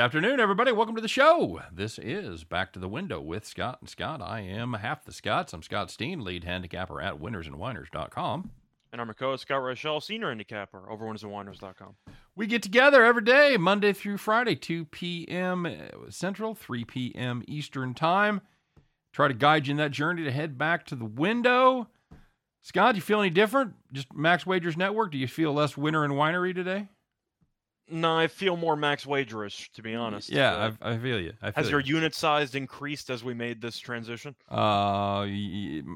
afternoon, everybody. Welcome to the show. This is Back to the Window with Scott and Scott. I am half the Scots. I'm Scott Steen, lead handicapper at winnersandwhiners.com. And I'm your co-host Scott Rochelle, senior handicapper over winnersandwhiners.com. We get together every day, Monday through Friday, 2 p.m. Uh, Central, 3 p.m. Eastern Time. Try to guide you in that journey to head back to the window. Scott, do you feel any different? Just Max Wagers Network? Do you feel less winner and winery today? No, I feel more max wagerish, to be honest. Yeah, Uh, I, I feel you. I feel has you. your unit size increased as we made this transition? Uh,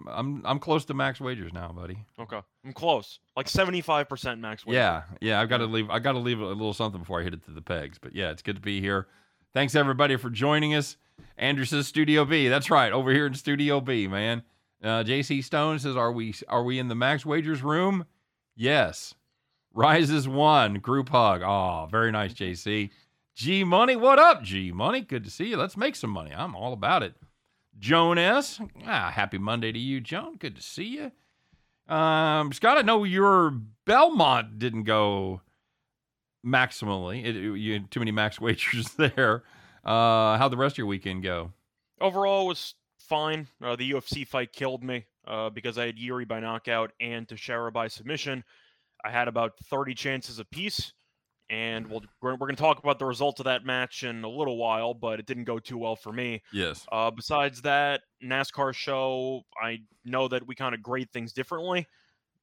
I'm I'm close to max wagers now, buddy. Okay, I'm close, like 75% max wager. Yeah, yeah. I've got to leave. I got to leave a little something before I hit it to the pegs. But yeah, it's good to be here. Thanks everybody for joining us. Andrew says Studio B. That's right, over here in Studio B, man. Uh, JC Stone says, "Are we are we in the max wagers room?" Yes. Rises one group hug. Oh, very nice, JC. G Money, what up, G Money? Good to see you. Let's make some money. I'm all about it. Joan S. Ah, happy Monday to you, Joan. Good to see you. Um, Scott, I know your Belmont didn't go maximally. It, it- you had too many max wagers there. Uh, how'd the rest of your weekend go? Overall, was fine. Uh, the UFC fight killed me uh, because I had Yuri by knockout and Teixeira by submission. I had about 30 chances apiece. And we'll, we're, we're going to talk about the results of that match in a little while, but it didn't go too well for me. Yes. Uh, besides that, NASCAR show, I know that we kind of grade things differently,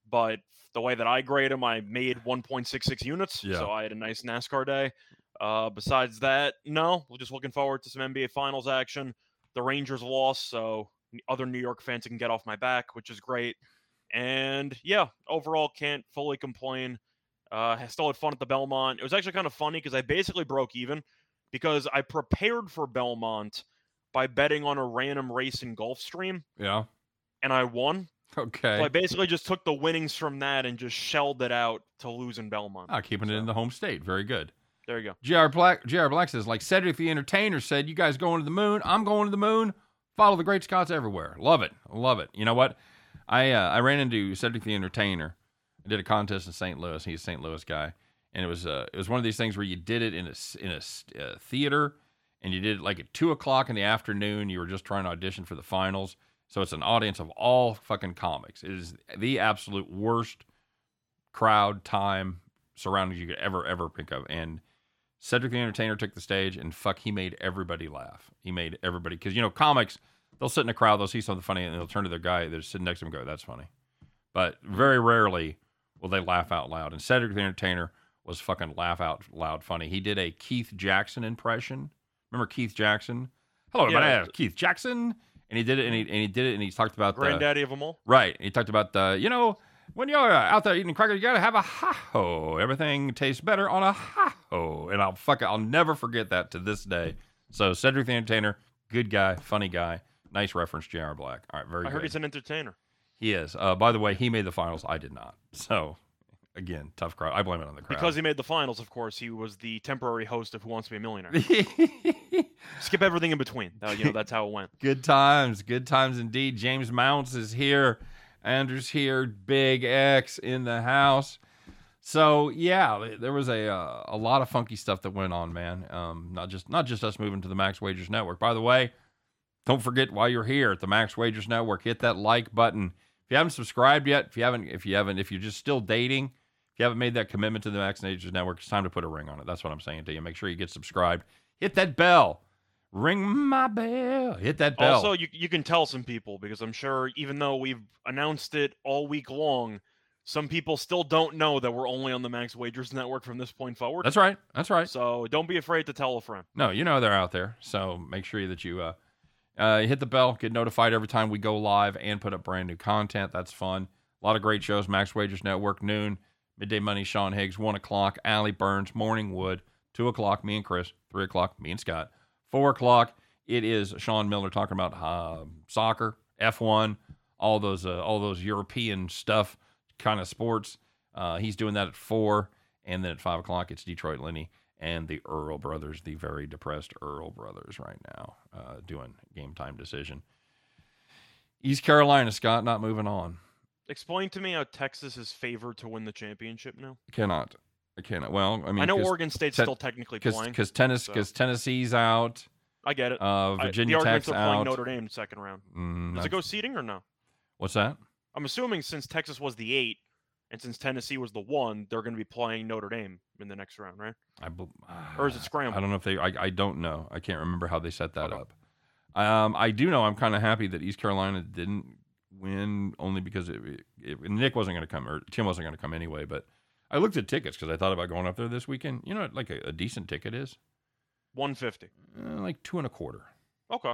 but the way that I grade them, I made 1.66 units. Yeah. So I had a nice NASCAR day. Uh, besides that, no, we're just looking forward to some NBA Finals action. The Rangers lost, so other New York fans can get off my back, which is great. And yeah, overall, can't fully complain. Uh, I still had fun at the Belmont. It was actually kind of funny because I basically broke even because I prepared for Belmont by betting on a random race in Gulfstream, Yeah. and I won. Okay. So I basically just took the winnings from that and just shelled it out to lose in Belmont. ah, keeping it in the home state. Very good. There you go. JR Black JR Black says, like Cedric the Entertainer said, you guys going to the moon. I'm going to the moon. Follow the great Scots everywhere. Love it. Love it. You know what? I uh, I ran into Cedric the Entertainer. I did a contest in St. Louis. He's a St. Louis guy. And it was uh, it was one of these things where you did it in a in a uh, theater, and you did it like at two o'clock in the afternoon. You were just trying to audition for the finals, so it's an audience of all fucking comics. It is the absolute worst crowd time surroundings you could ever ever pick of. And Cedric the Entertainer took the stage, and fuck, he made everybody laugh. He made everybody because you know comics, they'll sit in a crowd, they'll see something funny, and they'll turn to their guy that's sitting next to them and go, "That's funny," but very rarely will they laugh out loud. And Cedric the Entertainer was fucking laugh out loud funny. He did a Keith Jackson impression. Remember Keith Jackson? Hello, everybody. Yeah. Keith Jackson, and he did it, and he and he did it, and he talked about the Granddaddy of them all. Right. He talked about the, you know, when you're out there eating crackers, you gotta have a ha ho. Everything tastes better on a ha ho. And I'll fuck it. I'll never forget that to this day. So Cedric the Entertainer, good guy, funny guy, nice reference, J.R. Black. All right, very I good. heard he's an entertainer. he is. Uh, by the way, he made the finals. I did not. So again, tough crowd. I blame it on the crowd. Because he made the finals, of course, he was the temporary host of Who Wants to Be a Millionaire. Skip everything in between. Uh, you know, that's how it went. Good times, good times indeed. James Mounts is here. Andrew's here. Big X in the house. So yeah, there was a uh, a lot of funky stuff that went on, man. Um, not just not just us moving to the Max Wagers Network. By the way, don't forget while you're here at the Max Wagers Network, hit that like button. If you haven't subscribed yet, if you haven't, if you haven't, if you're just still dating, if you haven't made that commitment to the Max Wagers Network, it's time to put a ring on it. That's what I'm saying to you. Make sure you get subscribed. Hit that bell. Ring my bell. Hit that bell. Also, you, you can tell some people because I'm sure even though we've announced it all week long, some people still don't know that we're only on the Max Wagers Network from this point forward. That's right. That's right. So don't be afraid to tell a friend. No, you know they're out there. So make sure that you uh, uh, hit the bell, get notified every time we go live and put up brand new content. That's fun. A lot of great shows. Max Wagers Network, noon, midday money, Sean Higgs, one o'clock, Allie Burns, Morning Wood, two o'clock, me and Chris, three o'clock, me and Scott, four o'clock. It is Sean Miller talking about uh, soccer, F1, all those uh, all those European stuff, kind of sports. Uh, he's doing that at four, and then at five o'clock, it's Detroit Lenny and the Earl brothers, the very depressed Earl brothers, right now, uh, doing game time decision. East Carolina, Scott, not moving on. Explain to me how Texas is favored to win the championship now. Cannot. I can't. Well, I mean, I know Oregon State's Ten- still technically because playing. because tennis so. Tennessee's out. I get it. Uh, I- Virginia the Tech's arguments are playing out. Notre Dame second round. Mm, Does it go seeding or no? What's that? I'm assuming since Texas was the eight, and since Tennessee was the one, they're going to be playing Notre Dame in the next round, right? I bel- Or is it I don't know if they. I, I don't know. I can't remember how they set that Okay. up. Um, I do know. I'm kind of happy that East Carolina didn't win, only because it, it, Nick wasn't going to come or Tim wasn't going to come anyway. But I looked at tickets because I thought about going up there this weekend. You know, what, like a, a decent ticket is 150. uh, like two and a quarter. Okay.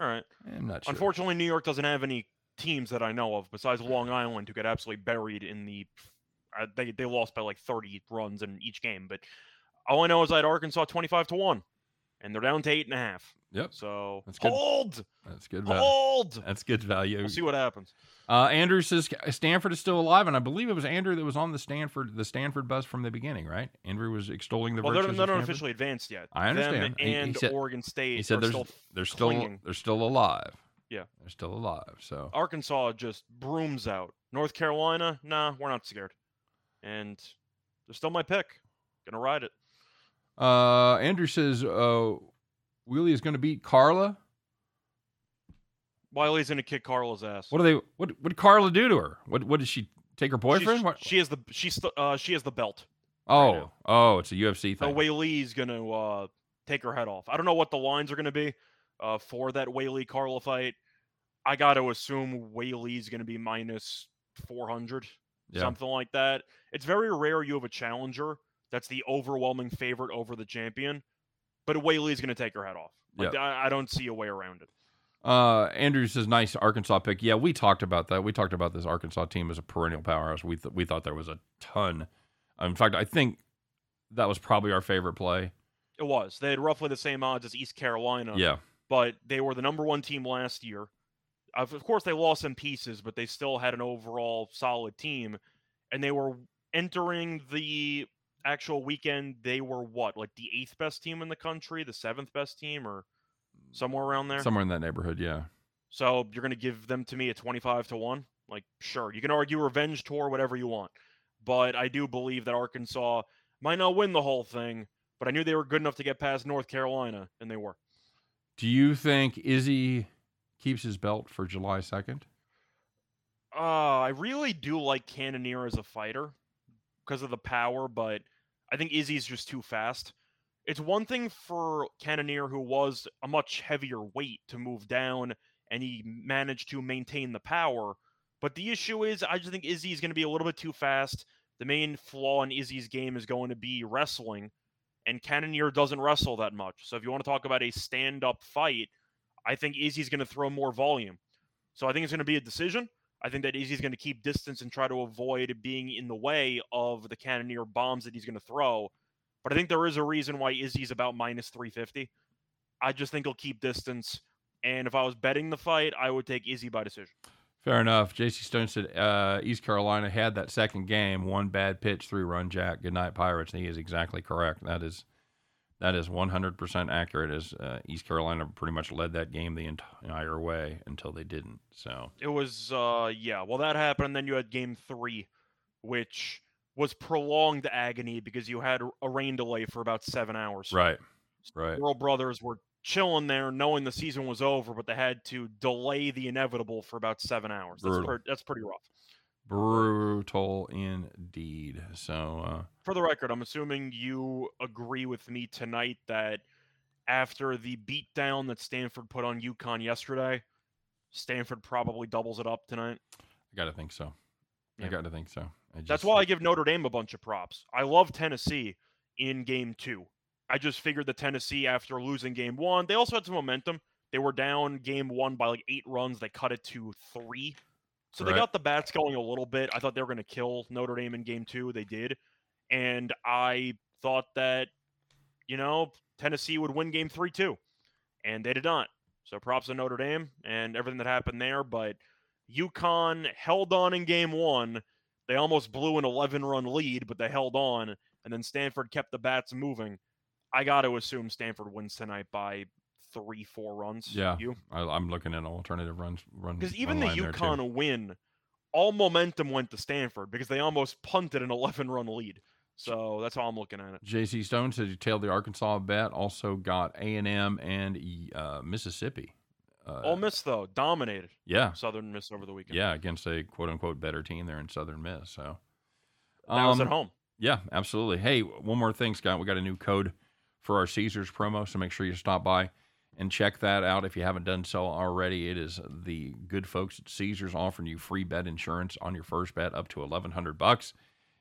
All right. I'm not sure. Unfortunately, New York doesn't have any teams that I know of besides Long Island who get absolutely buried in the. Uh, they they lost by like 30 runs in each game, but all I know is I had Arkansas 25 to one, and they're down to eight and a half. Yep, So That's good. hold, that's good value. hold. That's good value. We'll see what happens. Uh, Andrew says Stanford is still alive, and I believe it was Andrew that was on the Stanford the Stanford bus from the beginning, right? Andrew was extolling the Well, they're, they're not officially advanced yet. I understand. Them He- he and said- Oregon State He said are there's still they're still clinging. they're still alive. Yeah. they're still alive. So Arkansas just brooms out. North Carolina, nah, we're not scared. And they're still my pick. Gonna ride it. uh, Andrew says uh, Weili is to beat Carla. Weili's gonna kick Carla's ass. What do they? What what did Carla do to her? What what did she take her boyfriend? She's-? She has the she's uh she has the belt. oh now. oh, it's a UFC thing. So. Weili's gonna uh take her head off. I don't know what the lines are gonna be uh for that Weili Carla fight. I gotta assume Weili's gonna be minus four hundred, Yeah. something like that. It's very rare you have a challenger that's the overwhelming favorite over the champion, but Weili's gonna take her head off. Like Yep. I, I don't see a way around it. Uh, Andrew says nice Arkansas pick. Yeah, we talked about that. We talked about this Arkansas team as a perennial powerhouse. We th- we thought there was a ton. In fact, I think that was probably our favorite play. It was. They had roughly the same odds as East Carolina. Yeah, but they were the number one team last year. Of course, they lost some pieces, but they still had an overall solid team. And they were entering the actual weekend. They were what, like the eighth best team in the country, the seventh best team, or somewhere around there. somewhere in that neighborhood. Yeah. So you're going to give them to me at 25 to 1? Like, sure. You can argue revenge tour, whatever you want. But I do believe that Arkansas might not win the whole thing, but I knew they were good enough to get past North Carolina, and they were. Do you think Izzy keeps his belt for July second? Uh, I really do like Cannonier as a fighter because of the power, but I think Izzy's just too fast. It's one thing for Cannonier, who was a much heavier weight, to move down and he managed to maintain the power. But the issue is, I just think Izzy's going to be a little bit too fast. The main flaw in Izzy's game is going to be wrestling, and Cannonier doesn't wrestle that much. So if you want to talk about a stand up fight, I think Izzy's going to throw more volume. So I think it's going to be a decision. I think that Izzy's going to keep distance and try to avoid being in the way of the Cannonier bombs that he's going to throw. But I think there is a reason why Izzy's about minus 350. I just think he'll keep distance. And if I was betting the fight, I would take Izzy by decision. Fair enough. JC Stone said uh, East Carolina had that second game, one bad pitch, three run jack. Good night, Pirates. And He is exactly correct. That is that is 100% accurate. As uh, East Carolina pretty much led that game the entire way until they didn't. So It was, uh, yeah, well, that happened. And then you had game three, which was prolonged agony because you had a rain delay for about seven hours. right, right. Earl brothers were chilling there, knowing the season was over, but they had to delay the inevitable for about seven hours. That's, pre- that's pretty rough. Brutal indeed. So uh, For the record, I'm assuming you agree with me tonight that after the beatdown that Stanford put on UConn yesterday, Stanford probably doubles it up tonight. I got to think so. I got to think so. I That's why I give Notre Dame a bunch of props. I love Tennessee in game two. I just figured the Tennessee, after losing game one, they also had some momentum. They were down game one by like eight runs. They cut it to three. So they got the bats going a little bit. I thought they were going to kill Notre Dame in game two. They did. And I thought that, you know, Tennessee would win game three too. And they did not. So props to Notre Dame and everything that happened there. But UConn held on in game one. They almost blew an 11 run lead, but they held on. And then Stanford kept the bats moving. I got to assume Stanford wins tonight by three, four runs. Yeah. You? I, I'm looking at alternative runs. Run Because even the. UConn win, all momentum went to Stanford because they almost punted an 11 run lead. So that's how I'm looking at it. J.C. Stone says you tailed the Arkansas bet. Also got A and M and uh, Mississippi. Uh, Ole Miss though dominated yeah, Southern Miss over the weekend. yeah, against a quote unquote better team there in Southern Miss. So that was at Um, home. Yeah, absolutely. Hey, one more thing, Scott. We got a new code for our Caesars promo, so make sure you stop by and check that out if you haven't done so already. It is the good folks at Caesars offering you free bet insurance on your first bet up to eleven hundred bucks,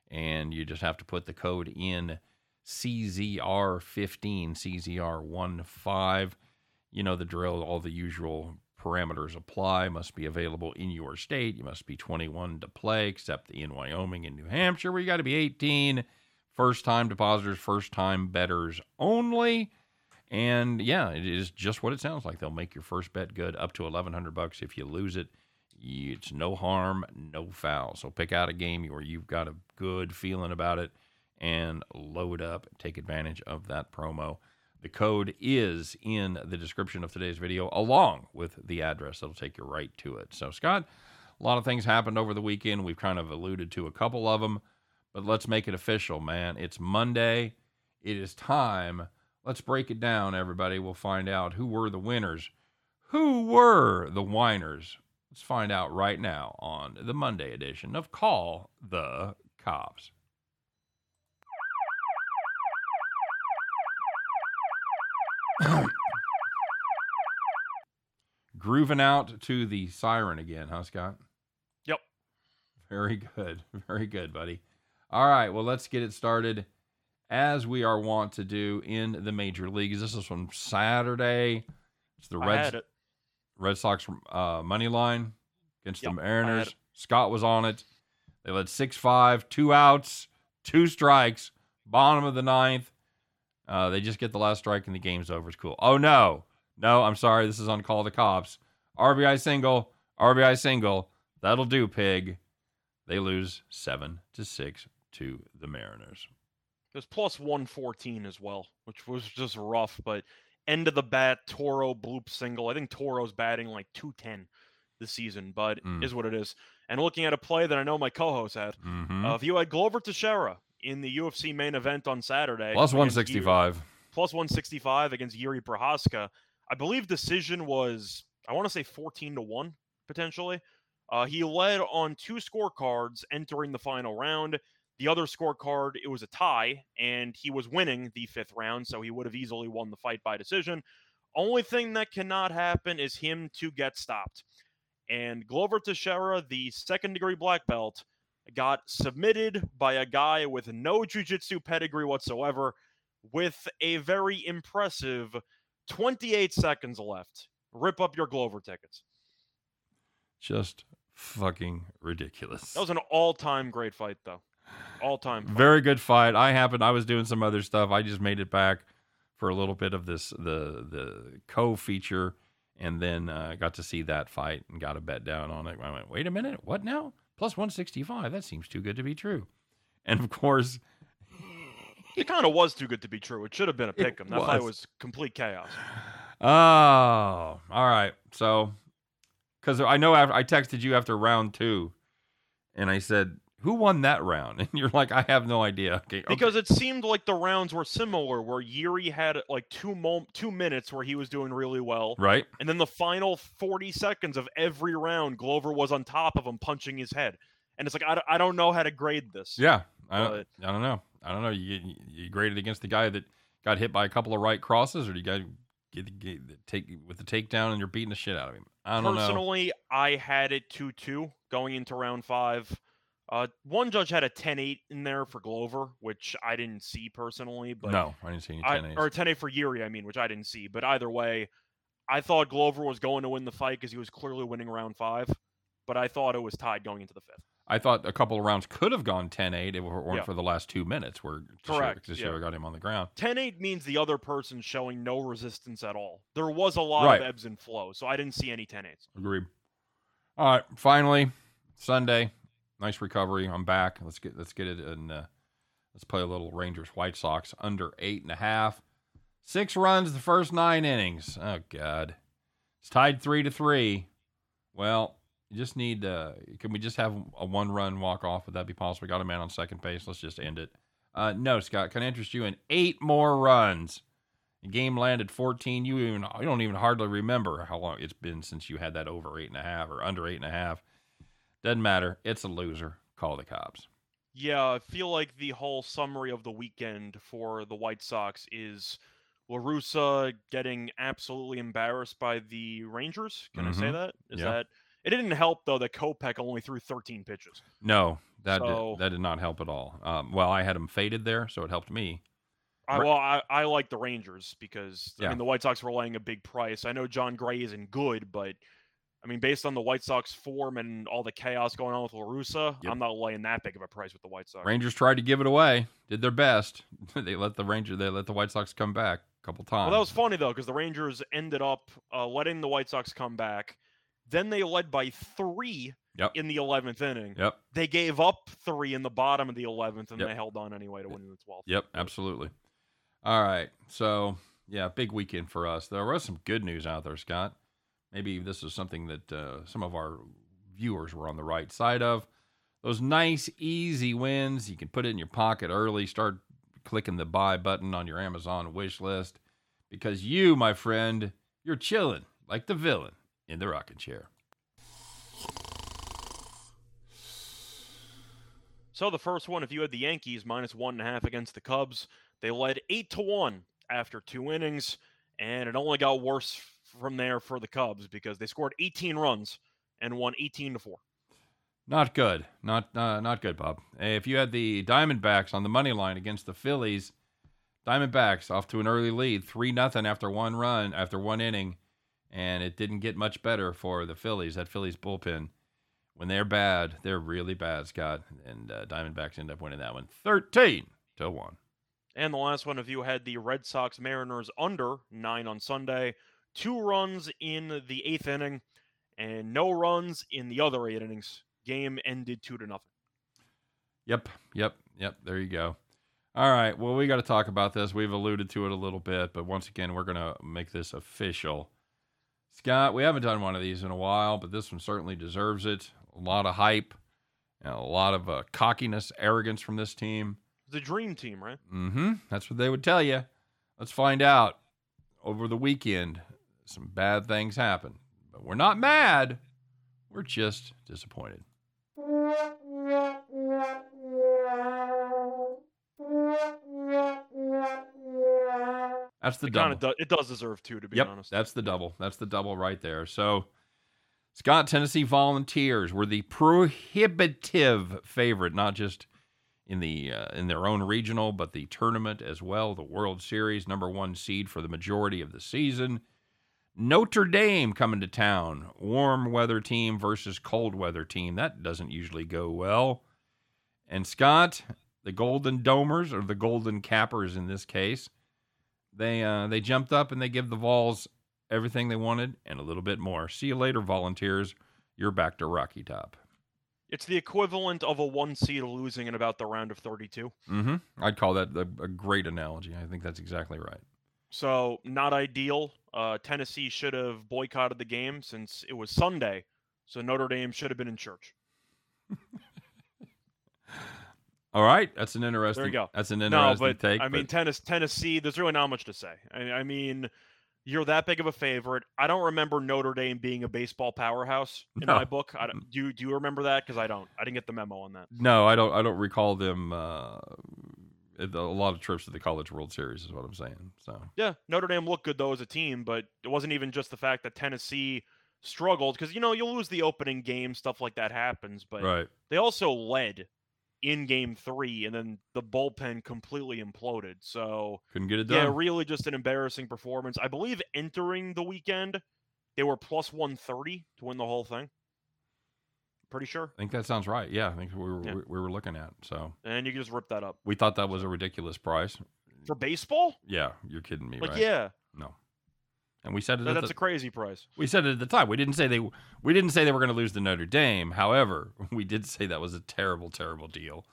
and you just have to put the code in CZR fifteen CZR one five. You know the drill. All the usual parameters apply. Must be available in your state. You must be 21 to play, except in Wyoming and New Hampshire, where you got to be 18. First time depositors, first time betters only. And yeah, it is just what it sounds like. They'll make your first bet good up to 1100 bucks. If you lose it, it's no harm, no foul. So pick out a game where you've got a good feeling about it and load up. Take advantage of that promo. The code is in the description of today's video, along with the address that'll take you right to it. So, Scott, a lot of things happened over the weekend. We've kind of alluded to a couple of them, but let's make it official, man. It's Monday. It is time. Let's break it down, everybody. We'll find out who were the winners, who were the whiners. Let's find out right now on the Monday edition of Call the Cops. Grooving out to the siren again, huh, Scott? Yep. Very good. Very good, buddy. All right. Well, let's get it started as we are wont to do in the major leagues. This is from Saturday. It's the Red, it. Red Sox uh, money line against Yep, the Mariners. Scott was on it. They led 6 5, two outs, two strikes, bottom of the ninth. Uh, they just get the last strike and the game's over. It's cool. Oh, no. No, I'm sorry. This is on Call the Cops. RBI single, RBI single. That'll do, pig. They lose 7 to 6 to the Mariners. It was plus 114 as well, which was just rough. But end of the bat, Toro bloop single. I think Toro's batting like 210 this season, but Mm. is what it is. And looking at a play that I know my co-host had, Mm-hmm. uh, if you had Glover Teixeira in the UFC main event on Saturday, Plus against Yuri- 165. plus 165 against Yuri Prochazka. I believe decision was I want to say 14 to 1 potentially. Uh, he led on two scorecards entering the final round. The other scorecard, it was a tie, and he was winning the fifth round, so he would have easily won the fight by decision. Only thing that cannot happen is him to get stopped. And Glover Teixeira, the second degree black belt, got submitted by a guy with no jiu-jitsu pedigree whatsoever with a very impressive 28 seconds left. Rip up your Glover tickets. Just fucking ridiculous. That was an all-time great fight, though. All-time. fight. Very good fight. I happened. I was doing some other stuff. I just made it back for a little bit of this the the co feature, and then uh, got to see that fight and got a bet down on it. I went, wait a minute, what now? Plus one sixty five. That seems too good to be true. And of course, It kind of was too good to be true. It should have been a pick 'em. That fight was. was complete chaos. oh, all right. So, because I know after, I texted you after round two, and I said, "Who won that round?" And you're like, "I have no idea." Okay, okay. Because it seemed like the rounds were similar, where Yuri had like two mo- two minutes where he was doing really well, right. and then the final 40 seconds of every round, Glover was on top of him, punching his head. And it's like I, don't- I don't know how to grade this. Yeah, I don't, I don't know. I don't know. You you- you graded against the guy that got hit by a couple of right crosses, or do you got get, get take with the takedown and you're beating the shit out of him? I don't know. Personally, I had it 2 2 going into round five. Uh, one judge had a 10 8 in there for Glover, which I didn't see personally. But no, I didn't see any I, 10 or 10 8 for Yuri, I mean, which I didn't see. But either way, I thought Glover was going to win the fight because he was clearly winning round five. But I thought it was tied going into the fifth. I thought a couple of rounds could have gone 10-8 if it weren't Yeah. for the last two minutes where Correct, Teixeira yeah. got him on the ground. 10 8 means the other person showing no resistance at all. There was a lot Right. of ebbs and flows, so I didn't see any 10 8s. Agreed. All right, finally Sunday, nice recovery. I'm back. Let's get let's get it and uh, let's play a little Rangers White Sox under eight and a half. Six runs the first nine innings. Oh God, it's tied three to three. Well, you just need. Uh, can we just have a one run walk off? Would that be possible? We got a man on second base. Let's just end it. Uh, no, Scott. Can I interest you in eight more runs? The game landed 14. You even you don't even hardly remember how long it's been since you had that over eight and a half or under eight and a half. Doesn't matter. It's a loser. Call the cops. Yeah, I feel like the whole summary of the weekend for the White Sox is La Russa getting absolutely embarrassed by the Rangers. Can I say Mhm. that? Is Yeah. that it didn't help though that Kopech only threw 13 pitches. No, that So- did, that did not help at all. Um, well, I had him faded there, so it helped me. I, well, I, I like the Rangers because I mean the White Sox were laying a big price. I know Jon Gray isn't good, but I mean based on the White Sox form and all the chaos going on with La Russa, Yep. I'm not laying that big of a price with the White Sox. Rangers tried to give it away. Did their best. they let the Ranger they let the White Sox come back a couple times. Well, that was funny though, because the Rangers ended up uh, letting the White Sox come back. Then they led by three Yep. in the 11th inning. Yep. They gave up three in the bottom of the 11th, and Yep. they held on anyway to win in the 12th. Yep, absolutely. All right. So, yeah, big weekend for us. There was some good news out there, Scott. Maybe this is something that uh, some of our viewers were on the right side of. Those nice, easy wins. You can put it in your pocket early. Start clicking the buy button on your Amazon wish list because you, my friend, you're chilling like the villain in the rocking chair. So the first one, if you had the Yankees minus one and a half against the Cubs, they led eight to one after two innings, and it only got worse from there for the Cubs because they scored 18 runs and won 18 to four. Not good. Not uh, not good, Bob. If you had the Diamondbacks on the money line against the Phillies, Diamondbacks off to an early lead, three nothing after one run, after one inning, and it didn't get much better for the Phillies. That Phillies bullpen, when they're bad, they're really bad, Scott. And uh, Diamondbacks end up winning that one 13 to one. And the last one, if you had the Red Sox Mariners under nine on Sunday, two runs in the eighth inning, and no runs in the other eight innings. Game ended two to nothing. Yep, yep, yep. There you go. All right. Well, we got to talk about this. We've alluded to it a little bit, but once again, we're going to make this official. Scott, we haven't done one of these in a while, but this one certainly deserves it. A lot of hype, and a lot of uh, cockiness, arrogance from this team. The dream team, right? Mm-hmm. That's what they would tell you. Let's find out. Over the weekend, some bad things happen. but we're not mad. We're just disappointed. That's the It double. do, it does deserve two, to be Yep, honest. that's the double. That's the double right there. So, Scott, Tennessee Volunteers were the prohibitive favorite, not just in the uh, in their own regional, but the tournament as well, the World Series, number one seed for the majority of the season. Notre Dame coming to town, warm weather team versus cold weather team. That doesn't usually go well. And Scott, the Golden Domers or the Golden Cappers in this case, they uh, they jumped up and they give the Vols everything they wanted and a little bit more. See you later, Volunteers. You're back to Rocky Top. It's the equivalent of a one seed losing in about the round of 32. Mm-hmm. I'd call that a, a great analogy. I think that's exactly right. So not ideal. Uh, Tennessee should have boycotted the game since it was Sunday. So Notre Dame should have been in church. All right, that's an interesting. There you go. That's an No, interesting but take. I mean but- Tennis, Tennessee. There's really not much to say. I, I mean, you're that big of a favorite. I don't remember Notre Dame being a baseball powerhouse in No. my book. I, don't- do you do you remember that? Because I don't. I didn't get the memo on that. no, I don't. I don't recall them. Uh, a lot of trips to the College World Series is what I'm saying. So Yeah, Notre Dame looked good though as a team, but it wasn't even just the fact that Tennessee struggled because you know you lose the opening game, stuff like that happens. But right. they also led in game three, and then the bullpen completely imploded. So Couldn't get it done. yeah, really just an embarrassing performance. I believe entering the weekend, they were plus one thirty to win the whole thing. Pretty sure, I think that sounds right. Yeah, I think we were Yeah. we, we were looking at. So and you can just rip that up we thought that was a ridiculous price. for baseball. Yeah, you're kidding me, Like right? yeah, No. And we said it. at that's the, a crazy price. we said it at the time. We didn't say they. We didn't say they were going to lose to Notre Dame. However, we did say that was a terrible, terrible deal.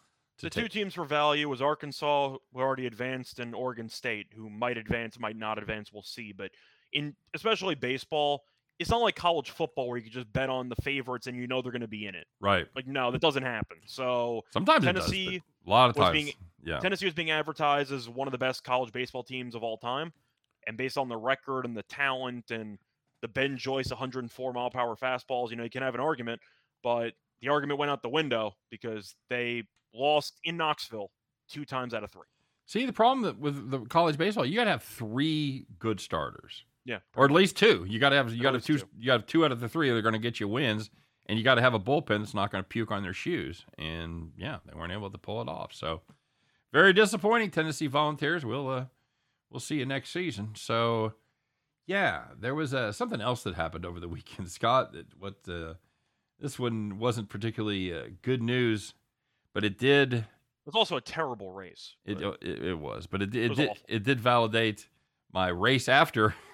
The two take. teams for value was Arkansas, who already advanced, and Oregon State, who might advance, might not advance. We'll see. But in especially baseball, it's not like college football where you can just bet on the favorites and you know they're going to be in it. right. Like no, that doesn't happen. So Sometimes Tennessee it does. A lot of was times. being Yeah. Tennessee was being advertised as one of the best college baseball teams of all time, and based on the record and the talent and the Ben Joyce 104 mile per hour fastballs, you know, you can have an argument, but the argument went out the window because they lost in Knoxville two times out of three. See, the problem that with the college baseball, you got to have three good starters. Yeah, or at least two. You got to have you got to two, two. you got two out of the three that are going to get you wins, and you got to have a bullpen that's not going to puke on their shoes. And yeah, they weren't able to pull it off. So very disappointing. Tennessee Volunteers. We'll uh, we'll see you next season. So yeah, there was uh, something else that happened over the weekend, Scott. That what uh, this one wasn't particularly uh, good news, but it did. It was also a terrible race. It, it it was, but it, it, was did awful. it did validate my race after,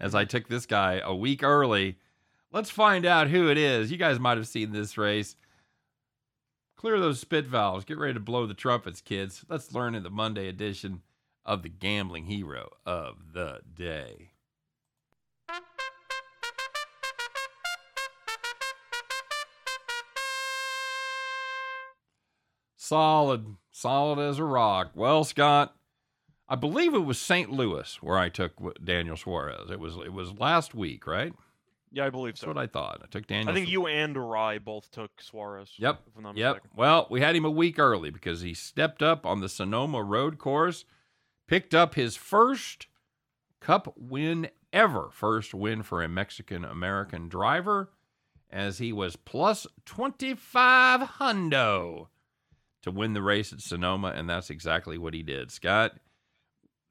as I took this guy a week early. Let's find out who it is. You guys might have seen this race. Clear those spit valves. Get ready to blow the trumpets, kids. Let's learn in the Monday edition of the gambling hero of the day. Solid, solid as a rock. Well, Scott, I believe it was St. Louis where I took Daniel Suarez. It was it was last week, right? yeah, I believe That's so. That's what I thought. I took Daniel. I think Su- you and Rye both took Suarez. Yep. If I'm not Yep. mistaken. Well, we had him a week early because he stepped up on the Sonoma Road Course, picked up his first Cup win ever, first win for a Mexican American driver, as he was plus twenty five hundo to win the race at Sonoma, and that's exactly what he did. Scott,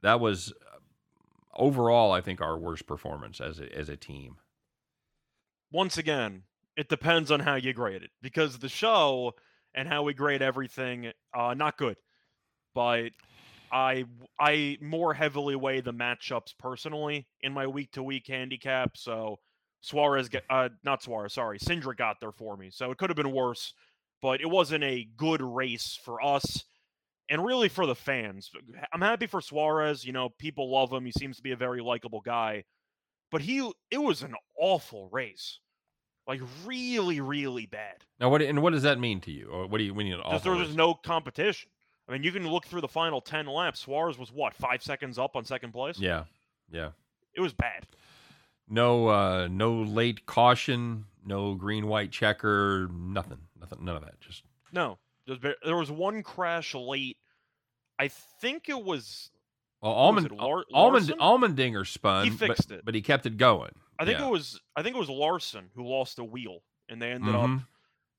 that was uh, overall, I think, our worst performance as a, as a team. Once again, it depends on how you grade it because the show and how we grade everything, uh, not good. But I I more heavily weigh the matchups personally in my week to week handicap. So Suarez, get, uh, not Suarez, sorry, Cindric got there for me. So it could have been worse, but it wasn't a good race for us and really for the fans. I'm happy for Suarez. You know, people love him. He seems to be a very likable guy. But he, it was an awful race, like really, really bad. Now, what and what does that mean to you? Or what do you when you Just there was no competition. I mean, you can look through the final ten laps. Suarez was what five seconds up on second place. Yeah, yeah. It was bad. No, uh, no late caution, no green white checker, nothing, nothing, none of that. Just No, there was one crash late. I think it was. well, What was almond, it, Lar- almond? Allmendinger spun. He but- fixed it. but he kept it going. I think Yeah. it was. I think it was Larson who lost a wheel, and they ended up. Mhm.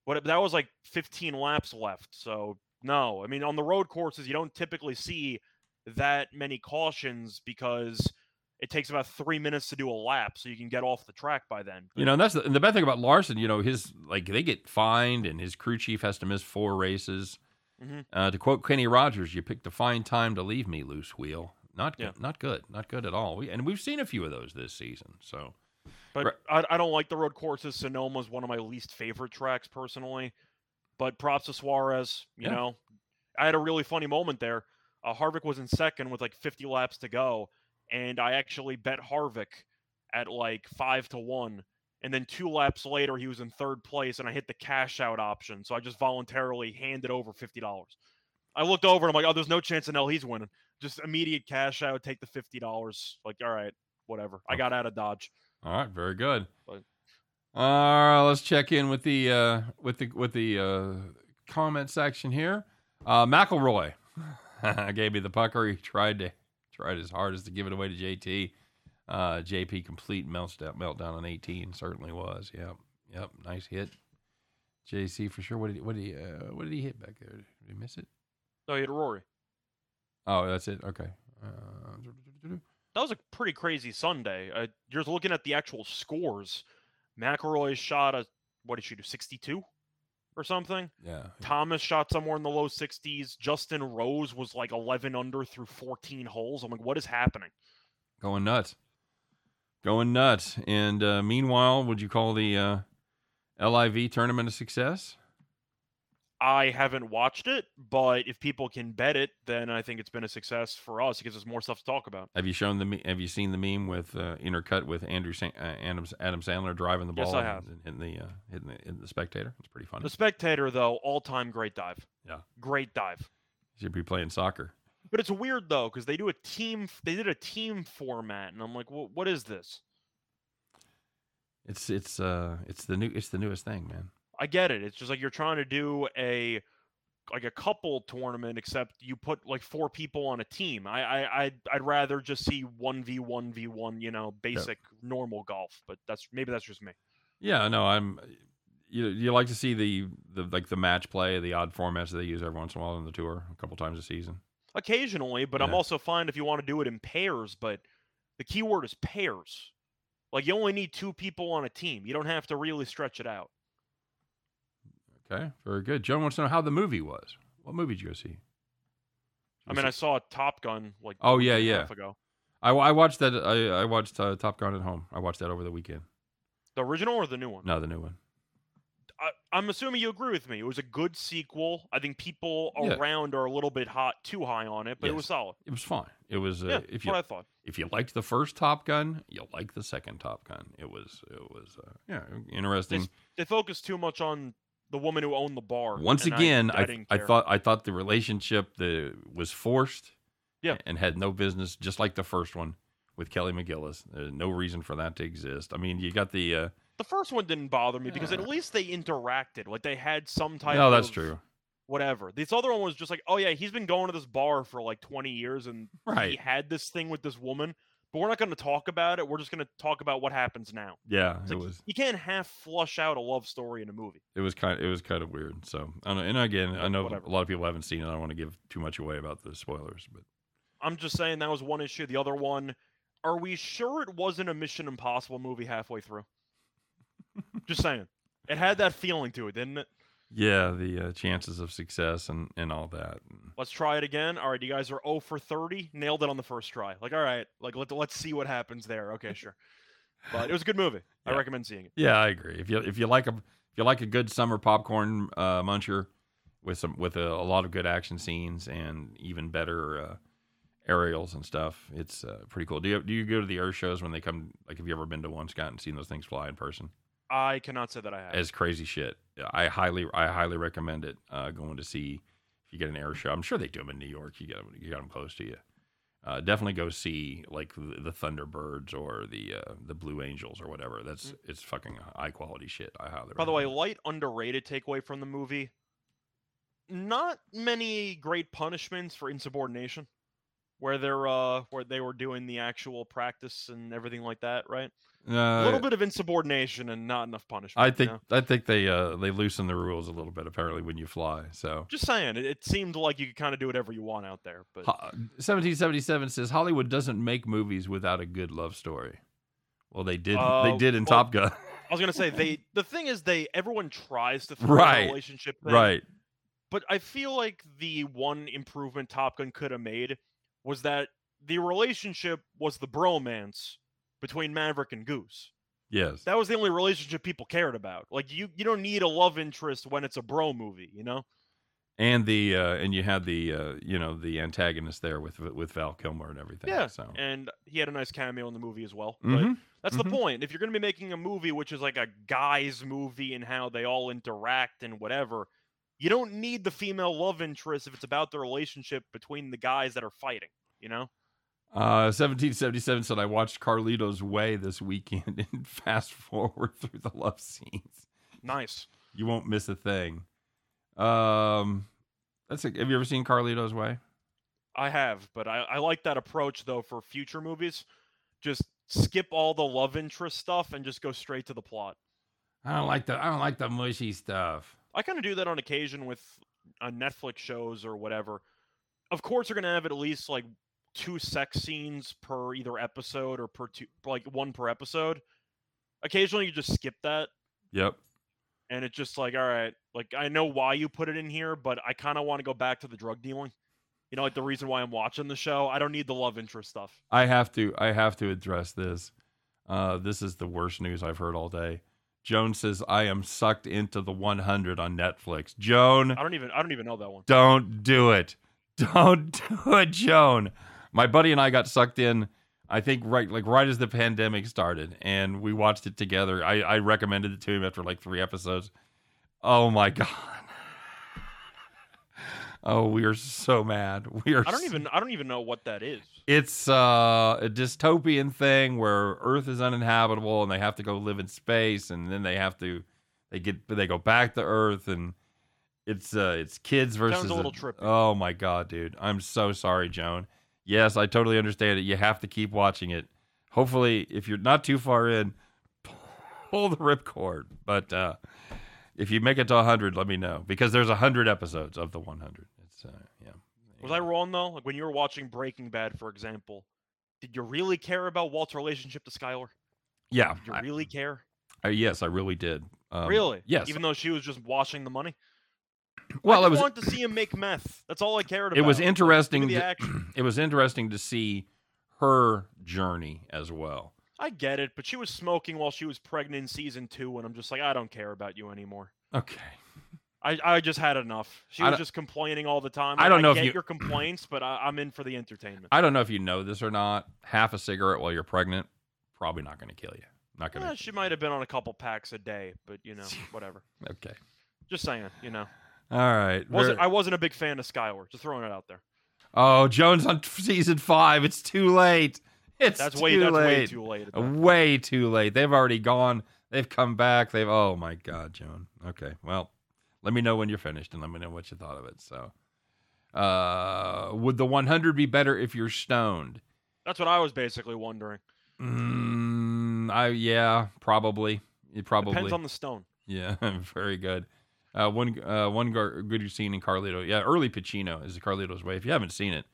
But that was like 15 laps left. So no, I mean on the road courses you don't typically see that many cautions because it takes about three minutes to do a lap, so you can get off the track by then. You know, and that's the, and the bad thing about Larson. You know, his like they get fined, and his crew chief has to miss four races. Mhm. Uh, to quote Kenny Rogers, "You picked a fine time to leave me, loose wheel." Not Yeah. good, not good, not good at all. We, and we've seen a few of those this season. So But I, I don't like the road courses. Sonoma is one of my least favorite tracks personally. But props to Suarez. You Yeah. know, I had a really funny moment there. Uh, Harvick was in second with like 50 laps to go, and I actually bet Harvick at like five to one. And then two laps later, he was in third place, and I hit the cash out option. So I just voluntarily handed over fifty dollars. I looked over and I'm like, oh, there's no chance in hell he's winning. Just immediate cash out, take the fifty dollars. Like, all right, whatever. I got out of Dodge. All right, very good. But- All right, let's check in with the uh, with the with the uh, comment section here. Uh, McIlroy gave me the pucker. He tried to tried his hardest to give it away to JT. Uh, JP complete meltdown meltdown on 18 certainly was. Yep, yep, nice hit. JC for sure. What did he, what did he uh, what did he hit back there? Did he miss it? No, he had Rory. Oh, that's it. Okay. Uh, That was a pretty crazy Sunday. Uh, you're looking at the actual scores. McIlroy shot a what did she do, 62 or something? yeah. Thomas shot somewhere in the low 60s. Justin Rose was like 11 under through 14 holes. I'm like, what is happening? going nuts, going nuts. And uh, meanwhile, would you call the uh, LIV tournament a success? I haven't watched it, but if people can bet it, then I think it's been a success for us. It gives us more stuff to talk about. Have you shown the Have you seen the meme with uh, intercut with Andrew Sa- uh, Adams Adam Sandler driving the Yes, ball I have. and hitting the uh, hitting the, hitting the spectator? It's pretty funny. The Spectator, though, all time great dive. Yeah. Great dive. should be playing soccer. But it's weird though because they do a team. They did a team format, and I'm like, well, what is this? It's it's uh it's the new it's the newest thing, man. I get it. It's just like you're trying to do a like a couple tournament, except you put like four people on a team. I I I'd, I'd rather just see one v one v one, you know, basic normal golf. But that's maybe that's just me. Yeah, no, I'm. You you like to see the the like the match play, the odd formats that they use every once in a while on the tour, a couple times a season. Occasionally, but I'm also fine if you want to do it in pairs. But the key word is pairs. Like you only need two people on a team. You don't have to really stretch it out. Okay, very good. Joan wants to know how the movie was. What movie did you go see? I mean, I saw Top Gun like Oh, yeah, yeah. ago. I, I watched that. I, I watched uh, Top Gun at home. I watched that over the weekend. The original or the new one? No, the new one. I, I'm assuming you agree with me. It was a good sequel. I think people Yeah. around are a little bit hot, too high on it, but it was solid. It was fine. It was uh, yeah, if you what I thought. if you liked the first Top Gun, you'll like the second Top Gun. It was it was uh, yeah interesting. They focused too much on the woman who owned the bar. Once I- again, I, I, didn't I, thought I thought the relationship the was forced, Yeah. and had no business, just like the first one with Kelly McGillis. There's no reason for that to exist. I mean, you got the uh, the first one didn't bother me because at least they interacted. Like they had some type. no, that's of true, Whatever. This other one was just like, oh yeah, he's been going to this bar for like 20 years, and he had this thing with this woman. But we're not going to talk about it. We're just going to talk about what happens now. Yeah, It's it like, was You can't half flush out a love story in a movie. it was kind Of, it was kind of weird. So I don't know. And again, I know Whatever. a lot of people haven't seen it. I don't want to give too much away about the spoilers, but I'm just saying that was one issue. The other one, are we sure it wasn't a Mission Impossible movie halfway through? just saying. It had that feeling to it, didn't it? Yeah, the uh, chances of success and and all that. Let's try it again. All right, you guys are 0 for 30. Nailed it on the first try. Like, all right, like let, let's see what happens there. Okay, sure. But it was a good movie. I recommend seeing it. Yeah, I agree. If you if you like a if you like a good summer popcorn uh, muncher with some with a, a lot of good action scenes and even better uh, aerials and stuff, it's uh, pretty cool. Do you do you go to the air shows when they come? Like, have you ever been to one, Scott, and seen those things fly in person? I cannot say that I have. As crazy shit. I highly I highly recommend it. Uh, going to see if you get an air show. I'm sure they do them in New York. You get them, you got them close to you. Uh, definitely go see like the, the Thunderbirds or the uh, the Blue Angels or whatever. That's it's fucking high quality shit. I highly. By the way, light underrated takeaway from the movie. Not many great punishments for insubordination, where they're uh where they were doing the actual practice and everything like that, right? it. a Uh, little bit of insubordination and not enough punishment. I you think know? I think they uh, they loosen the rules a little bit apparently when you fly. So Just saying, it, it seemed like you could kind of do whatever you want out there, but Ho- 1777 says Hollywood doesn't make movies without a good love story. Well, they did. they Uh, did in well, Top Gun. I was gonna say they. The thing is, they everyone tries to throw Right. a relationship thing, right. But I feel like the one improvement Top Gun could have made was that the relationship was the bromance between Maverick and Goose. Yes. That was the only relationship people cared about. Like you, you don't need a love interest when it's a bro movie, you know. and the uh, and you had the uh, you know the antagonist there with with Val Kilmer and everything. Yeah, So. and he had a nice cameo in the movie as well. But Mhm. that's mhm. the point. If you're going to be making a movie which is like a guy's movie and how they all interact and whatever, you don't need the female love interest if it's about the relationship between the guys that are fighting. You know? Uh, 1777 said, I watched Carlito's Way this weekend and fast forward through the love scenes. Nice. You won't miss a thing. Um, that's a, have you ever seen Carlito's Way? I have, but I, I like that approach though for future movies. Just skip all the love interest stuff and just go straight to the plot. I don't like the I don't like the mushy stuff. I kind of do that on occasion with uh, Netflix shows or whatever. Of course, they're gonna have at least like two sex scenes per either episode or per two, like one per episode. Occasionally, you just skip that, Yep. and it's just like, all right, like I know why you put it in here, but I kind of want to go back to the drug dealing. You know, like the reason why I'm watching the show. I don't need the love interest stuff. I have to I have to address this. Uh, this is the worst news I've heard all day. Joan says I am sucked into the 100 on Netflix. Joan, I don't even I don't even know that one. don't do it. Don't do it, Joan. My buddy and I got sucked in. I think right like right as the pandemic started, and we watched it together. I, I recommended it to him after like three episodes. Oh my god. Oh, we are so mad. We are. I don't even I don't even know what that is. It's uh, a dystopian thing where Earth is uninhabitable and they have to go live in space, and then they have to, they get they go back to Earth, and it's uh, it's kids versus. a little trippy. Oh my god, dude! I'm so sorry, Joan. Yes, I totally understand it. You have to keep watching it. Hopefully, if you're not too far in, pull the ripcord. But uh, if you make it to 100, let me know because there's 100 episodes of the 100. Uh, yeah. Was I wrong though? Like when you were watching Breaking Bad, for example, did you really care about Walt's relationship to Skyler? Yeah. Did you I- really care? Uh, yes, I really did. Um, really? Yes. Even though she was just washing the money. well, I just was wanted to see him make meth. That's all I cared about. it was Like, interesting. the to- it was interesting to see her journey as well. I get it, but she was smoking while she was pregnant in season two, and I'm just like, I don't care about you anymore. Okay. I, I just had enough. She was just complaining all the time. I don't know if get you- your complaints, but I, I'm in for the entertainment. I don't know if you know this or not. Half a cigarette while you're pregnant, probably not going to kill you. Not going Eh, to. she might have been on a couple packs a day, but you know, whatever. Okay. Just saying, you know, All right. wasn't I wasn't a big fan of Skyler. Just throwing it out there. oh, Jones on season five. It's too late. It's That's too way that's late. way too late. Way too late. They've already gone. They've come back. They've. Oh my God, Joan. Okay. Well, let me know when you're finished and let me know what you thought of it. So, uh, would the 100 be better if you're stoned? That's what I was basically wondering. Mm, I yeah, probably. It probably Depends on the stone. Yeah, very good. Uh, one uh, one gar- good scene in Carlito. Yeah, early Pacino is the Carlito's Way. If you haven't seen it,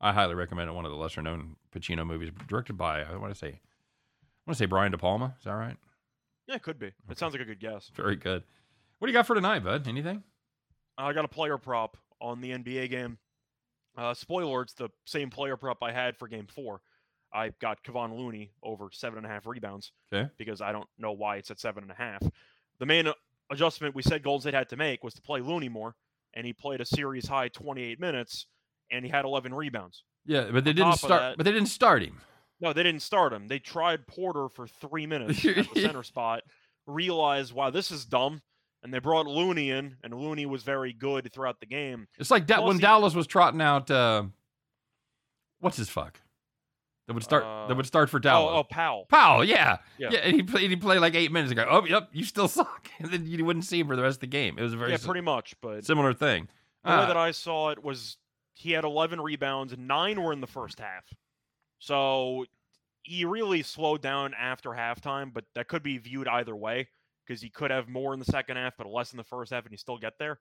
I highly recommend it. One of the lesser known Pacino movies, directed by I want to say, I want to say Brian De Palma. Is that right? Yeah, it could be. It sounds like a good guess. Very good. What do you got for tonight, bud? Anything? I got a player prop on the NBA game. Uh, spoiler: It's the same player prop I had for Game Four. I got Kevon Looney over seven and a half rebounds. Okay. Because I don't know why it's at seven and a half. The main adjustment we said Golden State had to make was to play Looney more, and he played a series high 28 minutes, and he had 11 rebounds. Yeah, but they On didn't start. that- But they didn't start him. No, they didn't start him. They tried Porter for three minutes at the center spot, realized, wow, this is dumb, and they brought Looney in, and Looney was very good throughout the game. It's like Well, when see- Dallas was trotting out. Uh, what's his fuck? That would start. Uh, that would start for Dallas. Oh, oh, Powell. Powell, yeah. Yeah. yeah, and he played. He played like eight minutes ago. Oh, yep, you still suck, and then you wouldn't see him for the rest of the game. It was a very Yeah, pretty much. But similar thing. the way Ah, that I saw it was he had 11 rebounds, nine were in the first half. So he really slowed down after halftime, but that could be viewed either way because he could have more in the second half, but less in the first half, and he still get there.